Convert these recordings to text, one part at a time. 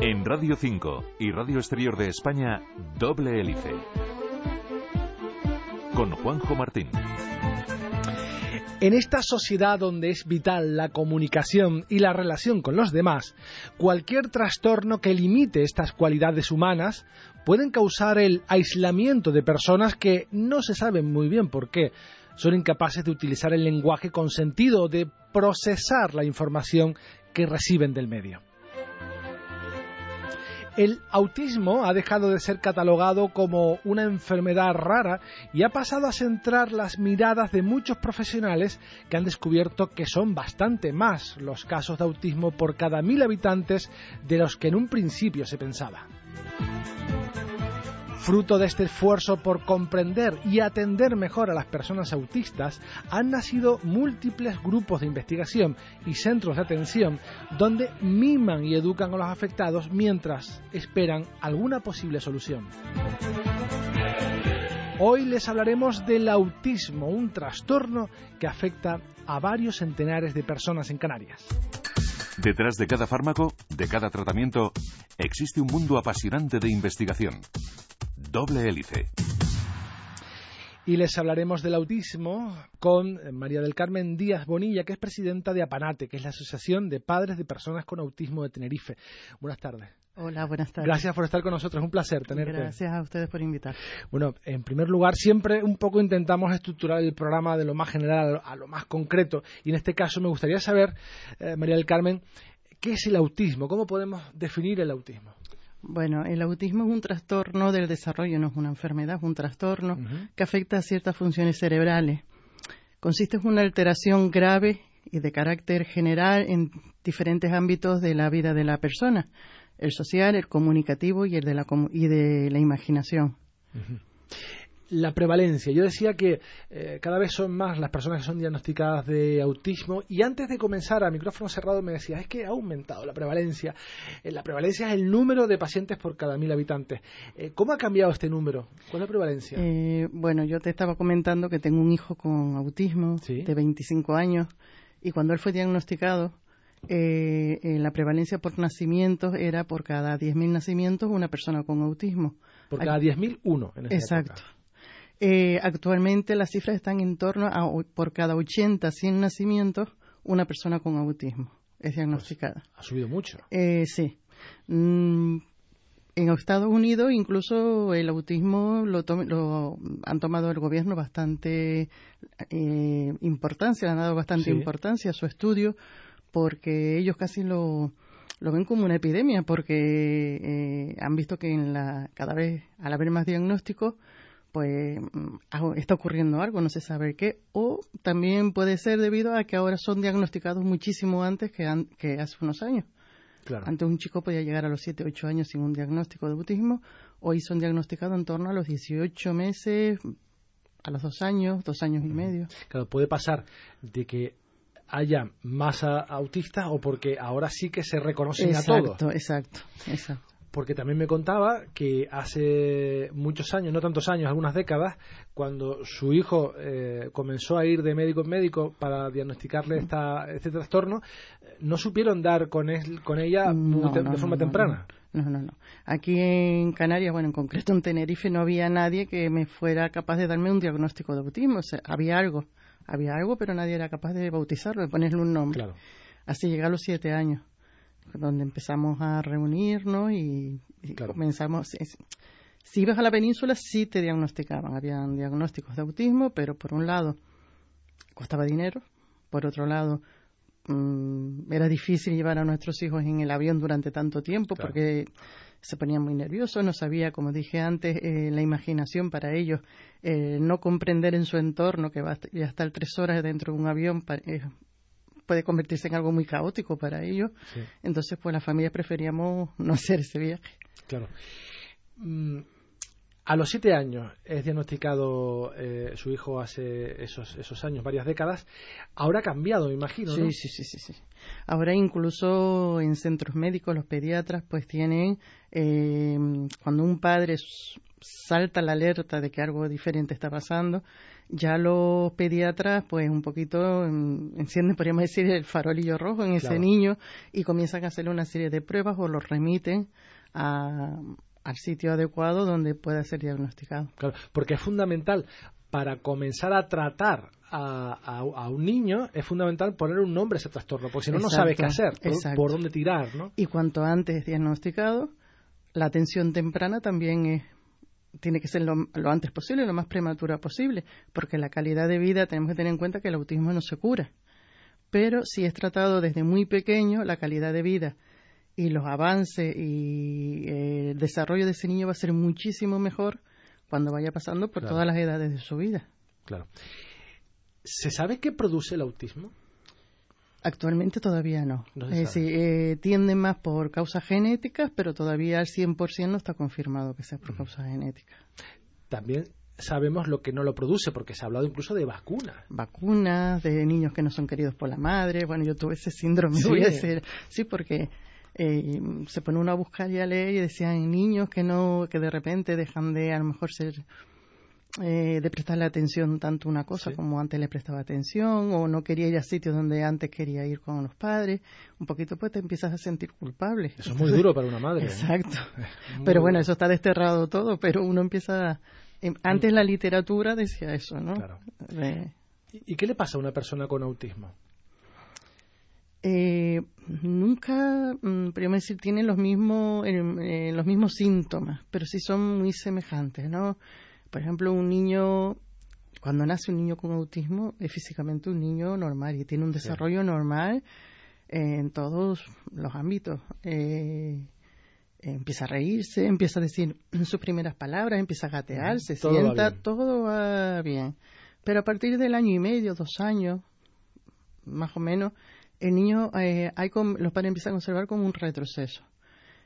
En Radio 5 y Radio Exterior de España, Doble Hélice. Con Juanjo Martín. En esta sociedad donde es vital la comunicación y la relación con los demás, cualquier trastorno que limite estas cualidades humanas pueden causar el aislamiento de personas que no se saben muy bien por qué son incapaces de utilizar el lenguaje con sentido, de procesar la información que reciben del medio. El autismo ha dejado de ser catalogado como una enfermedad rara y ha pasado a centrar las miradas de muchos profesionales que han descubierto que son bastante más los casos de autismo por cada mil habitantes de los que en un principio se pensaba. Fruto de este esfuerzo por comprender y atender mejor a las personas autistas, han nacido múltiples grupos de investigación y centros de atención donde miman y educan a los afectados mientras esperan alguna posible solución. Hoy les hablaremos del autismo, un trastorno que afecta a varios centenares de personas en Canarias. Detrás de cada fármaco, de cada tratamiento, existe un mundo apasionante de investigación. Doble hélice. Y les hablaremos del autismo con María del Carmen Díaz Bonilla, que es presidenta de APANATE, que es la Asociación de Padres de Personas con Autismo de Tenerife. Buenas tardes. Hola, buenas tardes. Gracias por estar con nosotros, es un placer tenerte. Gracias a ustedes por invitar. Bueno, en primer lugar, siempre un poco intentamos estructurar el programa de lo más general a lo más concreto. Y en este caso me gustaría saber, eh, María del Carmen, ¿qué es el autismo? ¿Cómo podemos definir el autismo? Bueno, el autismo es un trastorno del desarrollo, no es una enfermedad, es un trastorno que afecta a ciertas funciones cerebrales. Consiste en una alteración grave y de carácter general en diferentes ámbitos de la vida de la persona, el social, el comunicativo y el de la, y de la imaginación la prevalencia. Yo decía que eh, cada vez son más las personas que son diagnosticadas de autismo y antes de comenzar a micrófono cerrado me decía, es que ha aumentado la prevalencia. Eh, la prevalencia es el número de pacientes por cada mil habitantes. Eh, ¿Cómo ha cambiado este número? ¿Cuál es la prevalencia? bueno, yo te estaba comentando que tengo un hijo con autismo de 25 años y cuando él fue diagnosticado, la prevalencia por nacimientos era por cada 10.000 nacimientos una persona con autismo. Por cada 10.000, uno. En Exacto. Eh, actualmente las cifras están en torno a por cada 80, 100 nacimientos, una persona con autismo es diagnosticada. Pues, ha subido mucho. Eh, sí. Mm, en Estados Unidos incluso el autismo lo, lo han tomado el gobierno bastante eh, importancia, le han dado bastante importancia a su estudio porque ellos casi lo, lo ven como una epidemia porque eh, han visto que en la, cada vez al haber más diagnósticos pues está ocurriendo algo, no se sabe qué, o también puede ser debido a que ahora son diagnosticados muchísimo antes que, que hace unos años. Antes un chico podía llegar a los 7, 8 años sin un diagnóstico de autismo, hoy son diagnosticados en torno a los 18 meses, a los 2 años, 2 años y medio. Claro, puede pasar de que haya más autistas o porque ahora sí que se reconocen a todos. Exacto, exacto, exacto porque también me contaba que hace muchos años, no tantos años, algunas décadas, cuando su hijo eh, comenzó a ir de médico en médico para diagnosticarle esta, este trastorno, no supieron dar con, él, con ella de forma temprana. No, no, no. Aquí en Canarias, bueno, en concreto en Tenerife, no había nadie que me fuera capaz de darme un diagnóstico de autismo. O sea, había algo, había algo, pero nadie era capaz de bautizarlo, de ponerle un nombre. Así llegué a los siete años donde empezamos a reunirnos y, comenzamos. si ibas a la península, sí te diagnosticaban. Habían diagnósticos de autismo, pero por un lado costaba dinero, por otro lado mm, era difícil llevar a nuestros hijos en el avión durante tanto tiempo porque se ponían muy nerviosos, no sabía, como dije antes, eh, la imaginación para ellos, eh, no comprender en su entorno que va a estar tres horas dentro de un avión puede convertirse en algo muy caótico para ellos. Entonces, pues las familias preferíamos no hacer ese viaje. Claro. Mm, a los siete años es diagnosticado eh, su hijo hace esos, esos años, varias décadas. Ahora ha cambiado, me imagino, sí, Sí, sí, sí, sí. Ahora incluso en centros médicos los pediatras pues tienen, eh, cuando un padre salta la alerta de que algo diferente está pasando, ya los pediatras, pues un poquito encienden, podríamos decir, el farolillo rojo en ese niño y comienzan a hacerle una serie de pruebas o lo remiten al sitio adecuado donde pueda ser diagnosticado. Claro, porque es fundamental para comenzar a tratar a, un niño es fundamental poner un nombre a ese trastorno, porque si no, no sabe qué hacer, por, dónde tirar. ¿no? Y cuanto antes diagnosticado, la atención temprana también tiene que ser lo, antes posible, lo más prematura posible, porque la calidad de vida tenemos que tener en cuenta que el autismo no se cura. Pero si es tratado desde muy pequeño, la calidad de vida y los avances y eh, el desarrollo de ese niño va a ser muchísimo mejor cuando vaya pasando por todas las edades de su vida. Claro. ¿Se sabe qué produce el autismo? Actualmente todavía no. eh, tienden más por causas genéticas, pero todavía al 100% no está confirmado que sea por causas genéticas. También sabemos lo que no lo produce, porque se ha hablado incluso de vacunas. Vacunas, de niños que no son queridos por la madre. Bueno, yo tuve ese síndrome, sí. voy a decir. Sí, porque eh, se pone uno a buscar y a leer y decían niños que no, que de repente dejan de a lo mejor ser eh, de prestarle atención tanto una cosa como antes le prestaba atención o no quería ir a sitios donde antes quería ir con los padres, un poquito pues te empiezas a sentir culpable. Eso es muy duro para una madre. Exacto. Pero bueno, eso está desterrado todo, pero uno empieza... Em, antes la literatura decía eso, ¿no? Claro. ¿Y qué le pasa a una persona con autismo? Eh, nunca, mm, podríamos decir, tienen los mismos, eh, los mismos síntomas, pero sí son muy semejantes, ¿no? Por ejemplo, un niño, cuando nace un niño con autismo, es físicamente un niño normal y tiene un desarrollo normal en todos los ámbitos. Eh, empieza a reírse, empieza a decir sus primeras palabras, empieza a gatear, se sienta, todo va bien. Pero a partir del año y medio, dos años, más o menos, el niño, eh, hay los padres empiezan a observar como un retroceso.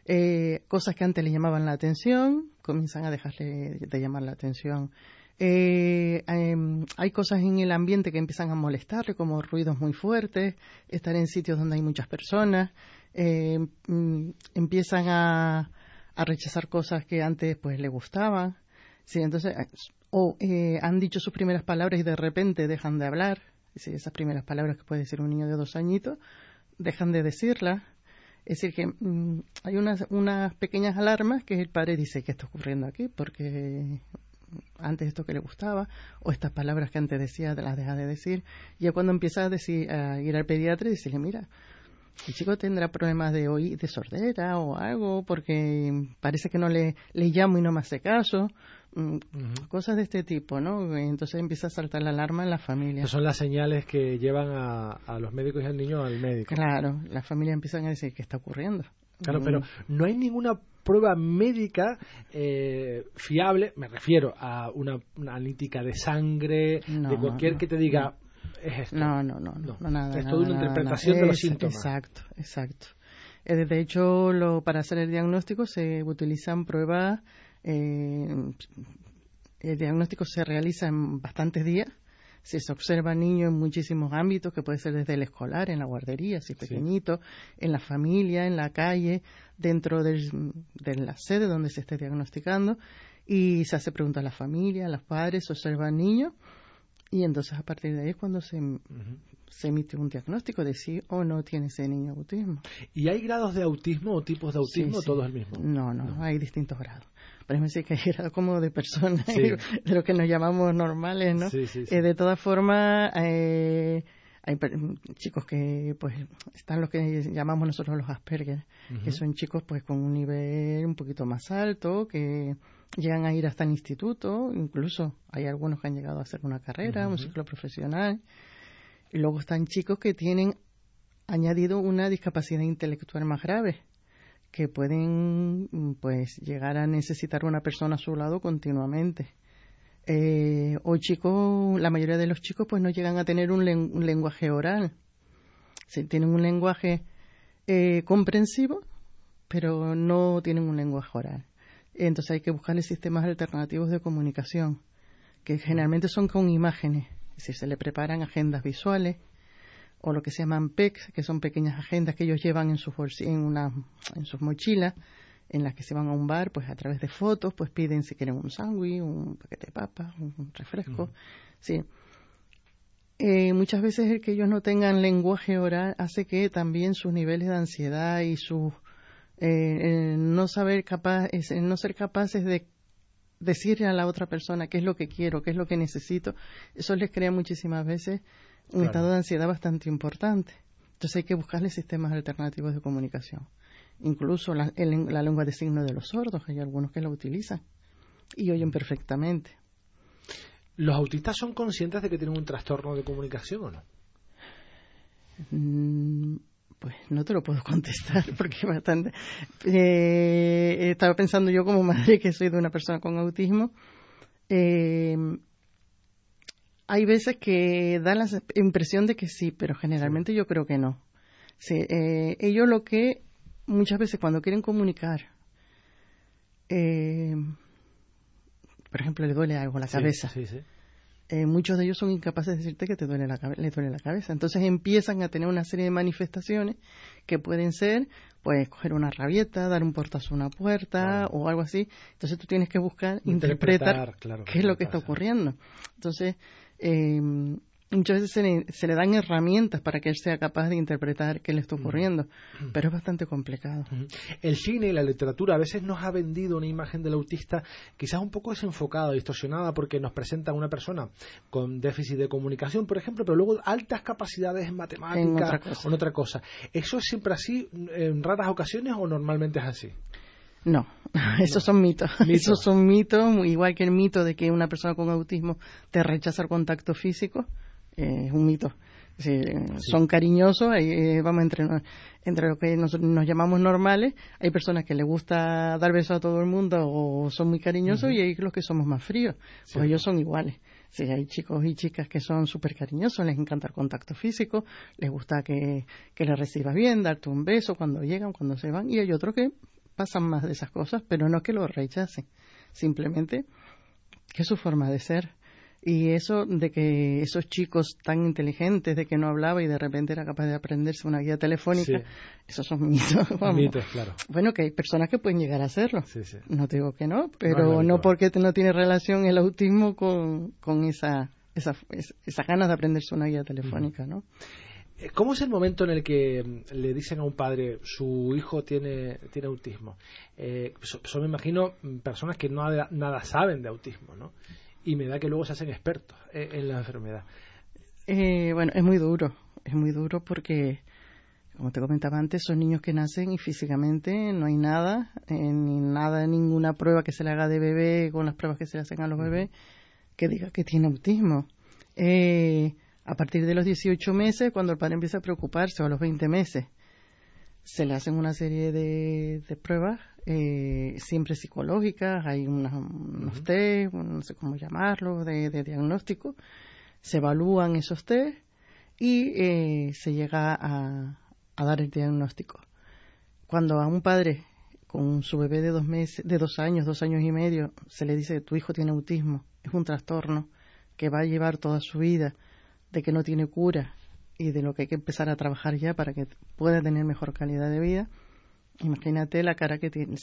Eh, cosas que antes le llamaban la atención comienzan a dejarle de llamar la atención. Eh, em, hay cosas en el ambiente que empiezan a molestarle, como ruidos muy fuertes, estar en sitios donde hay muchas personas, eh, mm, empiezan a, rechazar cosas que antes pues le gustaban. Sí, entonces, o han dicho sus primeras palabras y de repente dejan de hablar. Esas primeras palabras que puede decir un niño de dos añitos, dejan de decirlas. Es decir, que mm, hay unas, unas pequeñas alarmas que el padre dice que está ocurriendo aquí, porque antes esto que le gustaba, o estas palabras que antes decía las deja de decir. Y ya cuando empieza a, decir, a ir al pediatra y decirle, mira, el chico tendrá problemas de oír, de sordera o algo, porque parece que no le, le llamo y no me hace caso, Mm, cosas de este tipo, ¿no? Entonces empieza a saltar la alarma en la familia. son las señales que llevan a, los médicos y al niño al médico. Claro, las familias empiezan a decir qué está ocurriendo. Claro, pero mm. no hay ninguna prueba médica eh, fiable, me refiero a una, analítica de sangre, de cualquier que te diga, es esto. No, no, no, no, nada. Es toda una interpretación de los síntomas. Exacto, exacto. Eh, de hecho, lo, para hacer el diagnóstico se utilizan pruebas eh, el diagnóstico se realiza en bastantes días. Si se observa niños en muchísimos ámbitos, que puede ser desde el escolar, en la guardería, si pequeñito, en la familia, en la calle, dentro de la sede donde se esté diagnosticando, y se hace pregunta a la familia, a los padres, se observa niños, y entonces a partir de ahí es cuando se, se emite un diagnóstico de si o no tiene ese niño autismo. ¿Y hay grados de autismo o tipos de autismo o todo el mismo? no, no, hay distintos grados. Parece que era como de personas, de lo que nos llamamos normales, ¿no? Eh, de todas formas, eh, hay chicos que pues están los que llamamos nosotros los Asperger, que son chicos pues con un nivel un poquito más alto, que llegan a ir hasta el instituto, incluso hay algunos que han llegado a hacer una carrera, un ciclo profesional. Y luego están chicos que tienen añadido una discapacidad intelectual más grave, que pueden pues llegar a necesitar una persona a su lado continuamente. Eh, o chicos, la mayoría de los chicos pues no llegan a tener un, lenguaje oral. Sí, tienen un lenguaje eh, comprensivo, pero no tienen un lenguaje oral. Entonces hay que buscarle sistemas alternativos de comunicación, que generalmente son con imágenes. Es decir, se le preparan agendas visuales, o lo que se llaman PECs, que son pequeñas agendas que ellos llevan en sus, en una, en sus mochilas en las que se van a un bar, pues a través de fotos, pues piden si quieren un sándwich, un paquete de papas, un refresco, sí. Eh, muchas veces el que ellos no tengan lenguaje oral hace que también sus niveles de ansiedad y su eh, no saber capaz, no ser capaces de decirle a la otra persona qué es lo que quiero, qué es lo que necesito, eso les crea muchísimas veces un estado de ansiedad bastante importante. Entonces hay que buscarle sistemas alternativos de comunicación. Incluso la, la lengua de signos de los sordos, hay algunos que la utilizan y oyen perfectamente. ¿Los autistas son conscientes de que tienen un trastorno de comunicación o no? Mm, pues no te lo puedo contestar porque bastante. Eh, estaba pensando yo como madre que soy de una persona con autismo. Eh, hay veces que dan la impresión de que sí, pero generalmente yo creo que no. Eh, ellos lo que muchas veces cuando quieren comunicar, por ejemplo, le duele algo la cabeza. Eh, muchos de ellos son incapaces de decirte que te duele la, le duele la cabeza. Entonces empiezan a tener una serie de manifestaciones que pueden ser, pues, coger una rabieta, dar un portazo a una puerta o algo así. Entonces tú tienes que buscar, interpretar, qué es lo que está ocurriendo. Entonces, eh, muchas veces se le, dan herramientas para que él sea capaz de interpretar qué le está ocurriendo, pero es bastante complicado. El cine y la literatura a veces nos ha vendido una imagen del autista quizás un poco desenfocada, distorsionada, porque nos presentan una persona con déficit de comunicación, por ejemplo, pero luego altas capacidades en matemáticas o en otra cosa. ¿Eso es siempre así en raras ocasiones o normalmente es así? No, esos son mitos. Esos son mitos, igual que el mito de que una persona con autismo te rechaza el contacto físico es un mito. Son cariñosos, eh, vamos entre, entre lo que nos, nos, llamamos normales, hay personas que les gusta dar besos a todo el mundo o son muy cariñosos y hay los que somos más fríos, pues ellos son iguales. Sí, hay chicos y chicas que son súper cariñosos, les encanta el contacto físico, les gusta que, que les recibas bien, darte un beso cuando llegan, cuando se van, y hay otros que pasan más de esas cosas, pero no que lo rechacen, simplemente que es su forma de ser. Y eso de que esos chicos tan inteligentes, de que no hablaba y de repente era capaz de aprenderse una guía telefónica, esos son mitos. Mitos, claro. Bueno, que hay personas que pueden llegar a hacerlo. No te digo que no, pero no, porque no tiene relación el autismo con, con esa, esa, esa ganas de aprenderse una guía telefónica, ¿no? Eh, ¿Cómo es el momento en el que mm, le dicen a un padre su hijo tiene, tiene autismo? Eh, son, me imagino, mm, personas que no nada saben de autismo, ¿no? Y me da que luego se hacen expertos en, la enfermedad. Eh, bueno, es muy duro, es muy duro porque, como te comentaba antes, son niños que nacen y físicamente no hay nada, eh, ni nada, ninguna prueba que se le haga de bebé con las pruebas que se le hacen a los bebés que diga que tiene autismo. Eh, a partir de los 18 meses, cuando el padre empieza a preocuparse, o a los 20 meses, se le hacen una serie de, pruebas, eh, siempre psicológicas, hay unos test, no sé cómo llamarlo, de, diagnóstico, se evalúan esos test y eh, se llega a, dar el diagnóstico. Cuando a un padre con su bebé de dos meses, de dos años, dos años y medio, se le dice que tu hijo tiene autismo, es un trastorno que va a llevar toda su vida, de que no tiene cura y de lo que hay que empezar a trabajar ya para que pueda tener mejor calidad de vida. Imagínate la cara que tiene.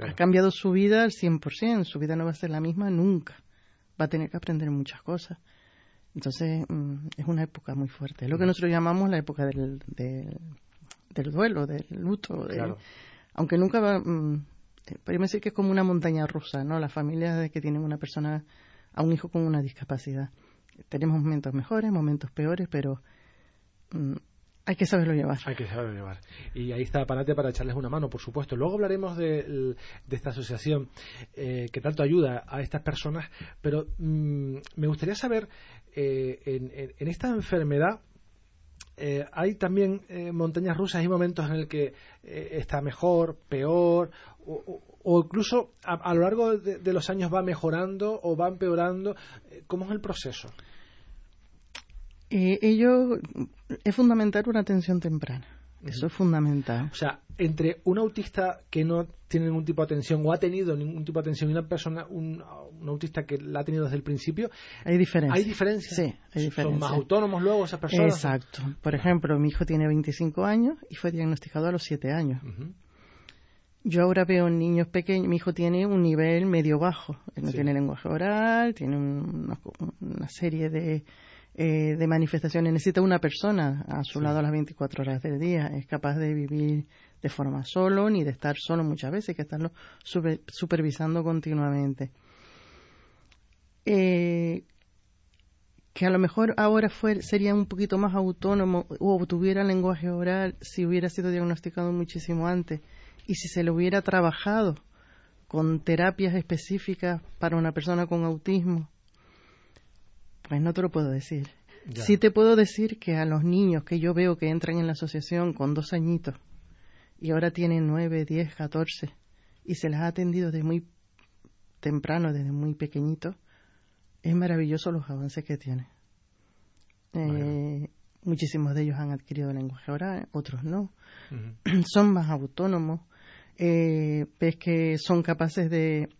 Ha cambiado su vida al 100%, su vida no va a ser la misma nunca. Va a tener que aprender muchas cosas. Entonces, mm, es una época muy fuerte. Es lo que nosotros llamamos la época del, del, duelo, del luto. Aunque nunca va. Mm, eh, podríamos decir que es como una montaña rusa, ¿no? Las familias que tienen una persona, a un hijo con una discapacidad. Tenemos momentos mejores, momentos peores, pero Mm, hay que saberlo llevar. Hay que saberlo llevar. Y ahí está Panate para echarles una mano, por supuesto. Luego hablaremos de, esta asociación eh, que tanto ayuda a estas personas, pero mm, me gustaría saber, eh, en, esta enfermedad, eh, hay también montañas rusas y momentos en el que está mejor, peor, o, incluso a, lo largo de, los años va mejorando o va empeorando. ¿Cómo es el proceso? Eh, ello es fundamental una atención temprana. Eso es fundamental. O sea, entre un autista que no tiene ningún tipo de atención o ha tenido ningún tipo de atención y una persona, un, autista que la ha tenido desde el principio, hay diferencias. Hay diferencias. Sí, hay diferencias. Son más autónomos luego esas personas. Exacto. Por ejemplo, mi hijo tiene 25 años y fue diagnosticado a los 7 años. yo ahora veo niños pequeños, mi hijo tiene un nivel medio bajo, él no tiene lenguaje oral, tiene una, serie de, eh, de manifestaciones, necesita una persona a su lado a las 24 horas del día, es capaz de vivir de forma solo, ni de estar solo muchas veces, hay que estarlo supervisando continuamente. Eh, que a lo mejor ahora sería un poquito más autónomo o tuviera lenguaje oral si hubiera sido diagnosticado muchísimo antes. Y si se le hubiera trabajado con terapias específicas para una persona con autismo, pues no te lo puedo decir. Sí te puedo decir que a los niños que yo veo que entran en la asociación con dos añitos y ahora tienen nueve, diez, catorce y se les ha atendido desde muy temprano, desde muy pequeñitos, es maravilloso los avances que tiene. Eh, muchísimos de ellos han adquirido lenguaje oral, otros no. Son más autónomos, eh, ves que son capaces de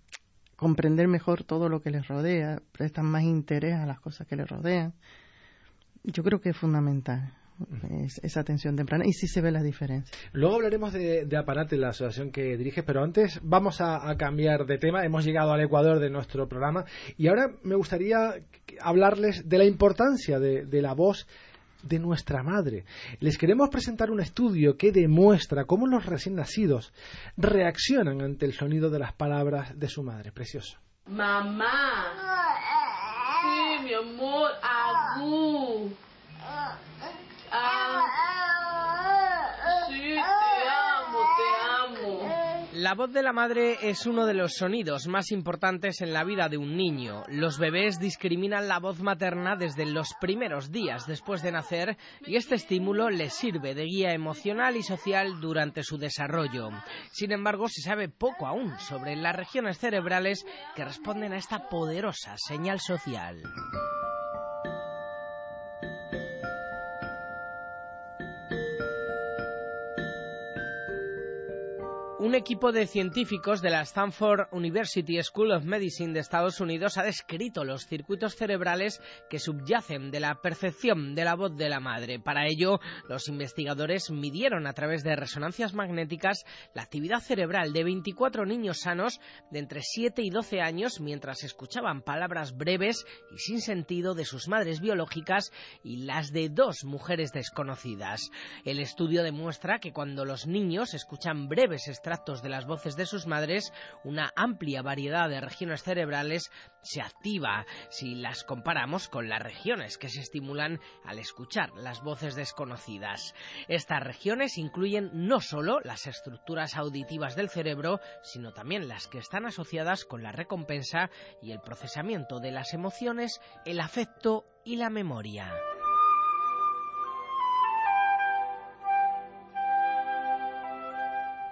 comprender mejor todo lo que les rodea, prestan más interés a las cosas que les rodean. Yo creo que es fundamental esa atención temprana y sí se ve la diferencia. Luego hablaremos de, de Aparate, la asociación que diriges, pero antes vamos a, cambiar de tema. Hemos llegado al Ecuador de nuestro programa y ahora me gustaría hablarles de la importancia de, de la voz de nuestra madre. Les queremos presentar un estudio que demuestra cómo los recién nacidos reaccionan ante el sonido de las palabras de su madre. Precioso. Mamá. Sí, mi amor. Agú. La voz de la madre es uno de los sonidos más importantes en la vida de un niño. Los bebés discriminan la voz materna desde los primeros días después de nacer y este estímulo les sirve de guía emocional y social durante su desarrollo. Sin embargo, se sabe poco aún sobre las regiones cerebrales que responden a esta poderosa señal social. Un equipo de científicos de la Stanford University School of Medicine de Estados Unidos ha descrito los circuitos cerebrales que subyacen de la percepción de la voz de la madre. Para ello, los investigadores midieron a través de resonancias magnéticas la actividad cerebral de 24 niños sanos de entre 7 y 12 años mientras escuchaban palabras breves y sin sentido de sus madres biológicas y las de dos mujeres desconocidas. El estudio demuestra que cuando los niños escuchan breves de las voces de sus madres, una amplia variedad de regiones cerebrales se activa si las comparamos con las regiones que se estimulan al escuchar las voces desconocidas. Estas regiones incluyen no solo las estructuras auditivas del cerebro, sino también las que están asociadas con la recompensa y el procesamiento de las emociones, el afecto y la memoria.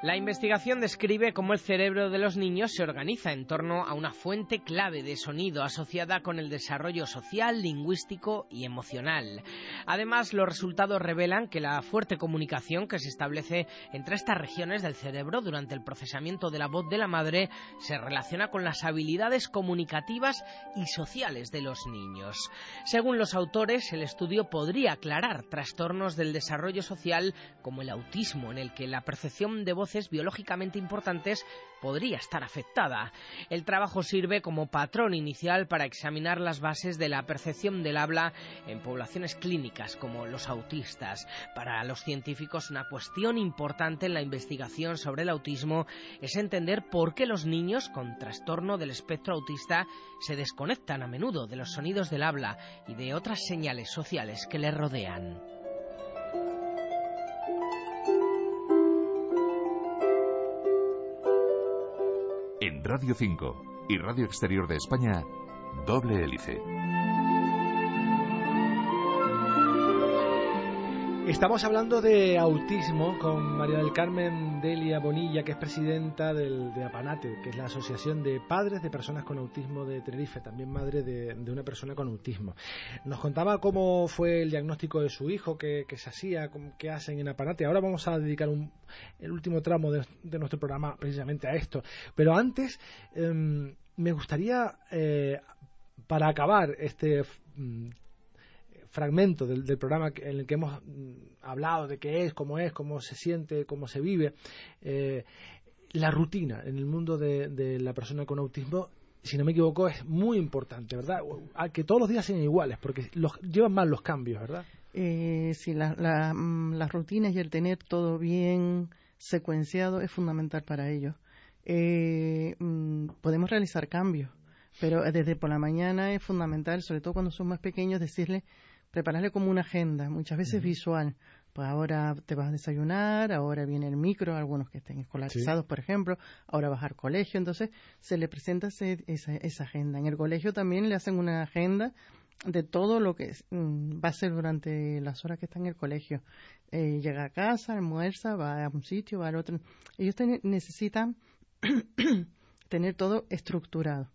La investigación describe cómo el cerebro de los niños se organiza en torno a una fuente clave de sonido asociada con el desarrollo social, lingüístico y emocional. Además, los resultados revelan que la fuerte comunicación que se establece entre estas regiones del cerebro durante el procesamiento de la voz de la madre se relaciona con las habilidades comunicativas y sociales de los niños. Según los autores, el estudio podría aclarar trastornos del desarrollo social como el autismo, en el que la percepción de voz biológicamente importantes podría estar afectada. El trabajo sirve como patrón inicial para examinar las bases de la percepción del habla en poblaciones clínicas como los autistas. Para los científicos una cuestión importante en la investigación sobre el autismo es entender por qué los niños con trastorno del espectro autista se desconectan a menudo de los sonidos del habla y de otras señales sociales que les rodean. En Radio 5 y Radio Exterior de España, doble hélice. Estamos hablando de autismo con María del Carmen Delia Bonilla, que es presidenta de APANATE, que es la Asociación de Padres de Personas con Autismo de Tenerife, también madre de, una persona con autismo. Nos contaba cómo fue el diagnóstico de su hijo, qué, se hacía, qué hacen en APANATE. Ahora vamos a dedicar el último tramo de, nuestro programa precisamente a esto. Pero antes, em, me gustaría, eh, para acabar este mm, fragmento del, programa en el que hemos mm, hablado de qué es, cómo es, cómo se siente, cómo se vive, eh, la rutina en el mundo de, la persona con autismo si no me equivoco, es muy importante, ¿verdad? que todos los días sean iguales, porque los, llevan mal los cambios, ¿verdad? Eh, sí, la, mm, las rutinas y el tener todo bien secuenciado es fundamental para ellos. Eh, mm, podemos realizar cambios, pero desde por la mañana es fundamental, sobre todo cuando son más pequeños, decirle, prepararle como una agenda, muchas veces visual. Pues ahora te vas a desayunar, ahora viene el micro, algunos que estén escolarizados, por ejemplo, ahora vas al colegio, entonces se le presenta esa, esa agenda. En el colegio también le hacen una agenda de todo lo que mm, va a ser durante las horas que está en el colegio. Eh, llega a casa, almuerza, va a un sitio, va al otro. Ellos necesitan tener todo estructurado.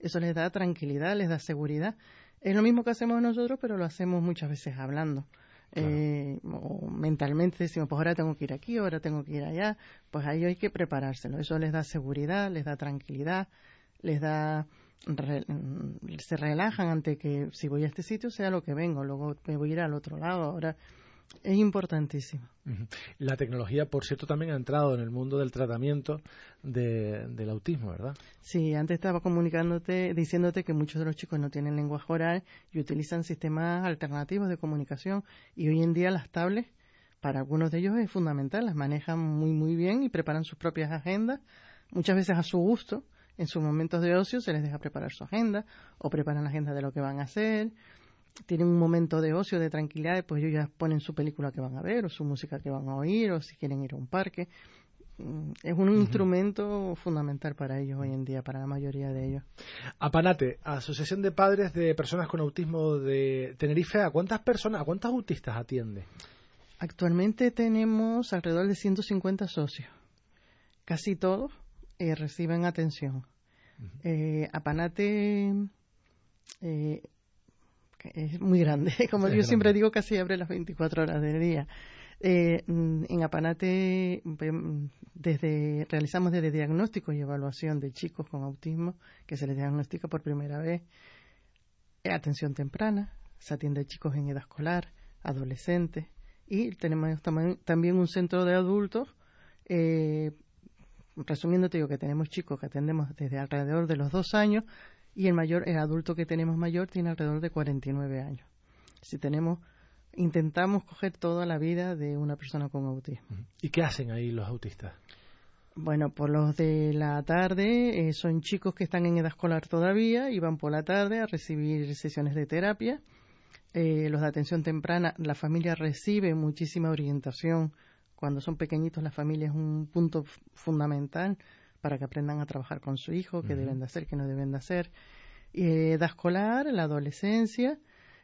Eso les da tranquilidad, les da seguridad. Es lo mismo que hacemos nosotros, pero lo hacemos muchas veces hablando. Eh, o mentalmente decimos, pues ahora tengo que ir aquí, ahora tengo que ir allá, pues ahí hay que preparárselo. Eso les da seguridad, les da tranquilidad, les da se relajan ante que si voy a este sitio sea lo que vengo, luego me voy a ir al otro lado. Ahora es importantísimo. La tecnología, por cierto, también ha entrado en el mundo del tratamiento del autismo, ¿verdad? Sí, antes estaba comunicándote, diciéndote que muchos de los chicos no tienen lenguaje oral y utilizan sistemas alternativos de comunicación y hoy en día las tablets para algunos de ellos es fundamental, las manejan muy muy bien y preparan sus propias agendas, muchas veces a su gusto. En sus momentos de ocio se les deja preparar su agenda o preparan la agenda de lo que van a hacer tienen un momento de ocio, de tranquilidad, pues ellos ya ponen su película que van a ver o su música que van a oír o si quieren ir a un parque. Mm, es un instrumento fundamental para ellos hoy en día, para la mayoría de ellos. Apanate, Asociación de Padres de Personas con Autismo de Tenerife, ¿a cuántas personas, a cuántos autistas atiende? Actualmente tenemos alrededor de 150 socios. Casi todos eh, reciben atención. eh, Apanate eh, es muy grande. Como yo siempre digo, casi abre las 24 horas del día. Eh, mm, en Apanate desde, realizamos desde diagnóstico y evaluación de chicos con autismo que se les diagnostica por primera vez. Eh, atención temprana, se atiende a chicos en edad escolar, adolescentes y tenemos también un centro de adultos. Eh, resumiendo, te digo que tenemos chicos que atendemos desde alrededor de los dos años y el mayor, el adulto que tenemos mayor tiene alrededor de 49 años. Si tenemos, intentamos coger toda la vida de una persona con autismo. ¿Y qué hacen ahí los autistas? Bueno, por los de la tarde eh, son chicos que están en edad escolar todavía y van por la tarde a recibir sesiones de terapia. Eh, los de atención temprana, la familia recibe muchísima orientación. Cuando son pequeñitos, la familia es un punto fundamental para que aprendan a trabajar con su hijo, qué deben de hacer, qué no deben de hacer. Eh, edad escolar, la adolescencia,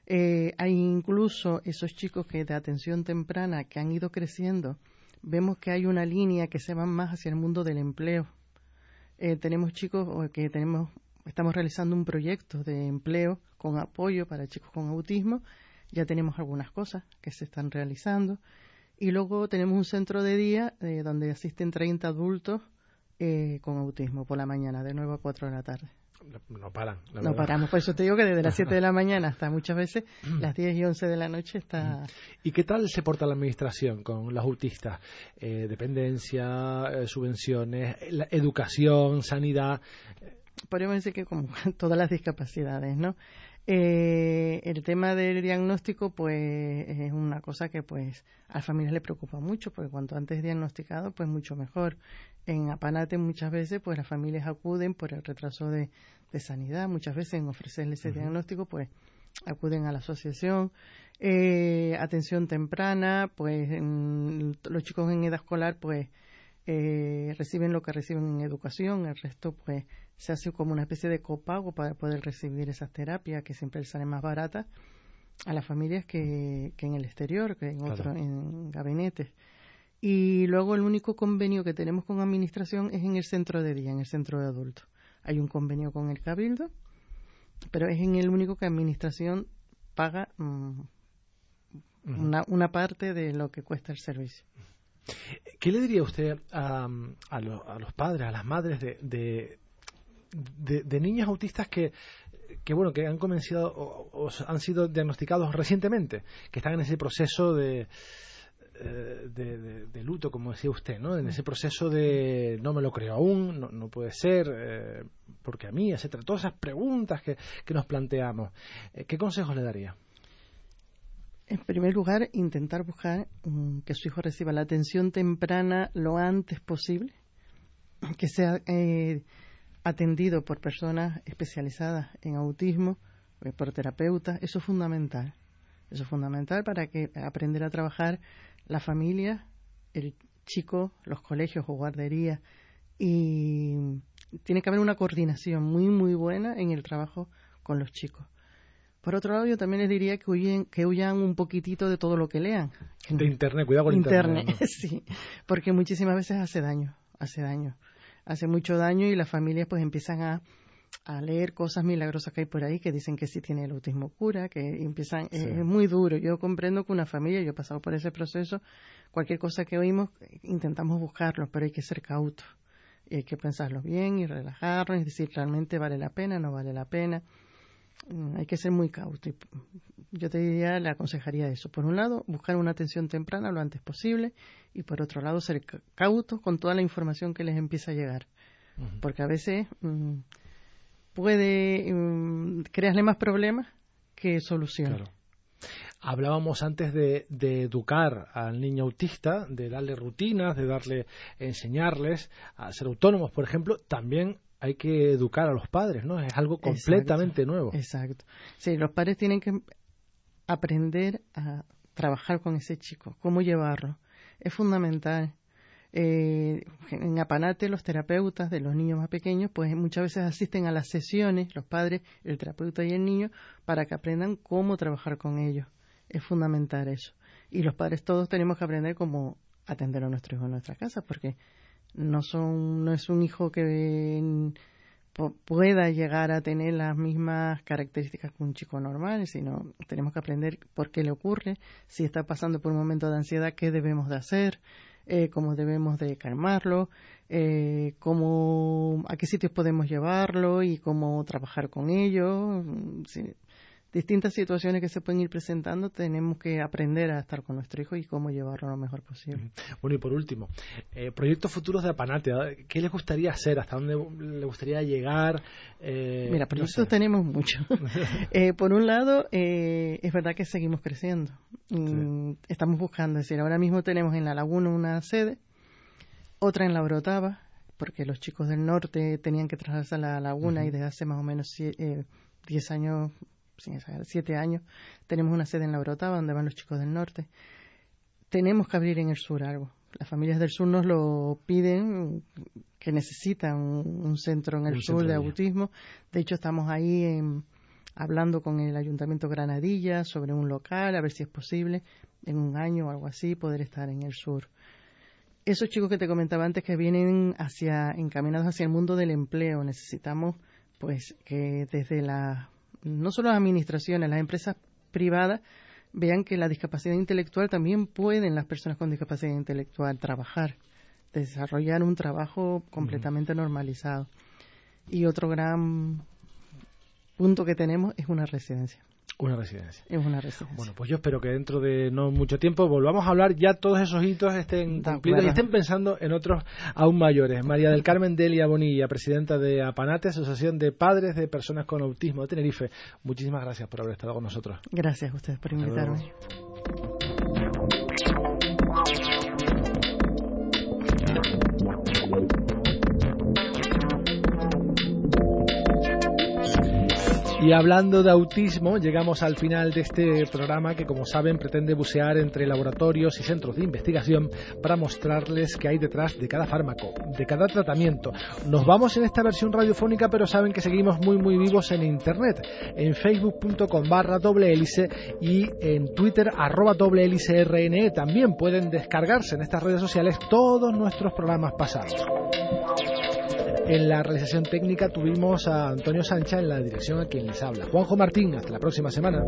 eh, hay incluso esos chicos que de atención temprana que han ido creciendo, vemos que hay una línea que se va más hacia el mundo del empleo. Eh, tenemos chicos que tenemos, estamos realizando un proyecto de empleo con apoyo para chicos con autismo, ya tenemos algunas cosas que se están realizando. Y luego tenemos un centro de día eh, donde asisten 30 adultos eh, con autismo por la mañana, de 9 a 4 de la tarde. No, paran. no paramos, por eso te digo que desde las 7 de la mañana hasta muchas veces las 10 y 11 de la noche está. ¿Y qué tal se porta la administración con los autistas? Eh, dependencia, eh, subvenciones, educación, sanidad. Podríamos decir que como todas las discapacidades, ¿no? Eh, el tema del diagnóstico, pues, es una cosa que, pues, a las familias le preocupa mucho, porque cuanto antes diagnosticado, pues, mucho mejor. En Apanate muchas veces, pues, las familias acuden por el retraso de, sanidad, muchas veces en ofrecerle ese diagnóstico, pues, acuden a la asociación. Eh, atención temprana, pues, los chicos en edad escolar, pues, eh, reciben lo que reciben en educación, el resto, pues, se hace como una especie de copago para poder recibir esas terapias que siempre salen más baratas a las familias que, en el exterior, que en otro, en gabinetes. Y luego el único convenio que tenemos con administración es en el centro de día, en el centro de adultos. Hay un convenio con el cabildo, pero es en el único que administración paga mm, una, una parte de lo que cuesta el servicio. ¿Qué le diría usted a, a, los padres, a las madres de, de, niños autistas que, que bueno que han comenzado o, han sido diagnosticados recientemente que están en ese proceso de eh, de, luto, como decía usted, ¿no? En ese proceso de no me lo creo aún, no, puede ser, eh, porque a mí, etcétera. Todas esas preguntas que, que nos planteamos. ¿Qué consejos le daría? En primer lugar, intentar buscar mm, que su hijo reciba la atención temprana lo antes posible, que sea atendido por personas especializadas en autismo, por terapeutas. Eso es fundamental. Eso es fundamental para que aprender a trabajar la familia, el chico, los colegios o guarderías. Y tiene que haber una coordinación muy, muy buena en el trabajo con los chicos. Por otro lado, yo también les diría que huyan, que huyan un poquitito de todo lo que lean. De Internet, cuidado con Internet. sí, porque muchísimas veces hace daño, hace daño. Hace mucho daño y las familias pues empiezan a a leer cosas milagrosas que hay por ahí que dicen que sí tiene el autismo cura, que empiezan, es, muy duro. Yo comprendo que una familia, yo he pasado por ese proceso, cualquier cosa que oímos, intentamos buscarlo, pero hay que ser cautos. Y hay que pensarlo bien y relajarnos y decir realmente vale la pena, no vale la pena. Mm, hay que ser muy cauto. Yo te diría, le aconsejaría eso. Por un lado, buscar una atención temprana lo antes posible y por otro lado, ser cautos con toda la información que les empieza a llegar. Porque a veces mm, puede um, crearle más problemas que soluciones. Hablábamos antes de, educar al niño autista, de darle rutinas, de darle, enseñarles a ser autónomos, por ejemplo. También hay que educar a los padres, ¿no? Es algo completamente nuevo. Exacto. Sí, los padres tienen que aprender a trabajar con ese chico, cómo llevarlo. Es fundamental. Eh, en Apanate los terapeutas de los niños más pequeños pues muchas veces asisten a las sesiones, los padres, el terapeuta y el niño, para que aprendan cómo trabajar con ellos. Es fundamental eso. Y los padres todos tenemos que aprender cómo atender a nuestro hijo en nuestra casa, porque no son, no es un hijo que pueda llegar a tener las mismas características que un chico normal, sino tenemos que aprender por qué le ocurre, si está pasando por un momento de ansiedad, qué debemos de hacer, eh, cómo debemos de calmarlo, eh, cómo, a qué sitios podemos llevarlo y cómo trabajar con ello. Mm, distintas situaciones que se pueden ir presentando, tenemos que aprender a estar con nuestro hijo y cómo llevarlo lo mejor posible. Bueno, y por último, eh, proyectos futuros de Apanate, ¿qué les gustaría hacer? ¿Hasta dónde le gustaría llegar? Eh, Mira, proyectos tenemos muchos. eh, por un lado, eh, es verdad que seguimos creciendo. Mm, estamos buscando, es decir, ahora mismo tenemos en La Laguna una sede, otra en La Orotava, porque los chicos del norte tenían que trasladarse a La Laguna y desde hace más o menos 10 años siete años, tenemos una sede en La Orotava donde van los chicos del norte. Tenemos que abrir en el sur algo. Las familias del sur nos lo piden, que necesitan un, centro en el sur de autismo. De hecho, estamos ahí hablando con el Ayuntamiento Granadilla sobre un local, a ver si es posible en un año o algo así poder estar en el sur. Esos chicos que te comentaba antes que vienen hacia encaminados hacia el mundo del empleo, necesitamos pues que desde la no solo las administraciones, las empresas privadas vean que la discapacidad intelectual también pueden las personas con discapacidad intelectual trabajar, desarrollar un trabajo completamente normalizado. Y otro gran punto que tenemos es una residencia. Una residencia. Es una residencia. Bueno, pues yo espero que dentro de no mucho tiempo volvamos a hablar, ya todos esos hitos estén cumplidos y estén pensando en otros aún mayores. María del Carmen Delia Bonilla, presidenta de APANATE, Asociación de Padres de Personas con Autismo de Tenerife. Muchísimas gracias por haber estado con nosotros. Gracias a ustedes por invitarme. Y hablando de autismo, llegamos al final de este programa que, como saben, pretende bucear entre laboratorios y centros de investigación para mostrarles qué hay detrás de cada fármaco, de cada tratamiento. Nos vamos en esta versión radiofónica, pero saben que seguimos muy, muy vivos en Internet, en facebook.com barra doble hélice y en Twitter arroba doble hélice RNE. También pueden descargarse en estas redes sociales todos nuestros programas pasados. En la realización técnica tuvimos a Antonio Sancha en la dirección a quien les habla. Juanjo Martín, hasta la próxima semana.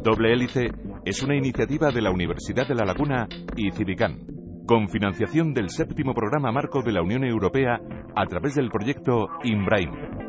Doble Hélice es una iniciativa de la Universidad de La Laguna y Civicán, con financiación del séptimo programa marco de la Unión Europea a través del proyecto INBRAIN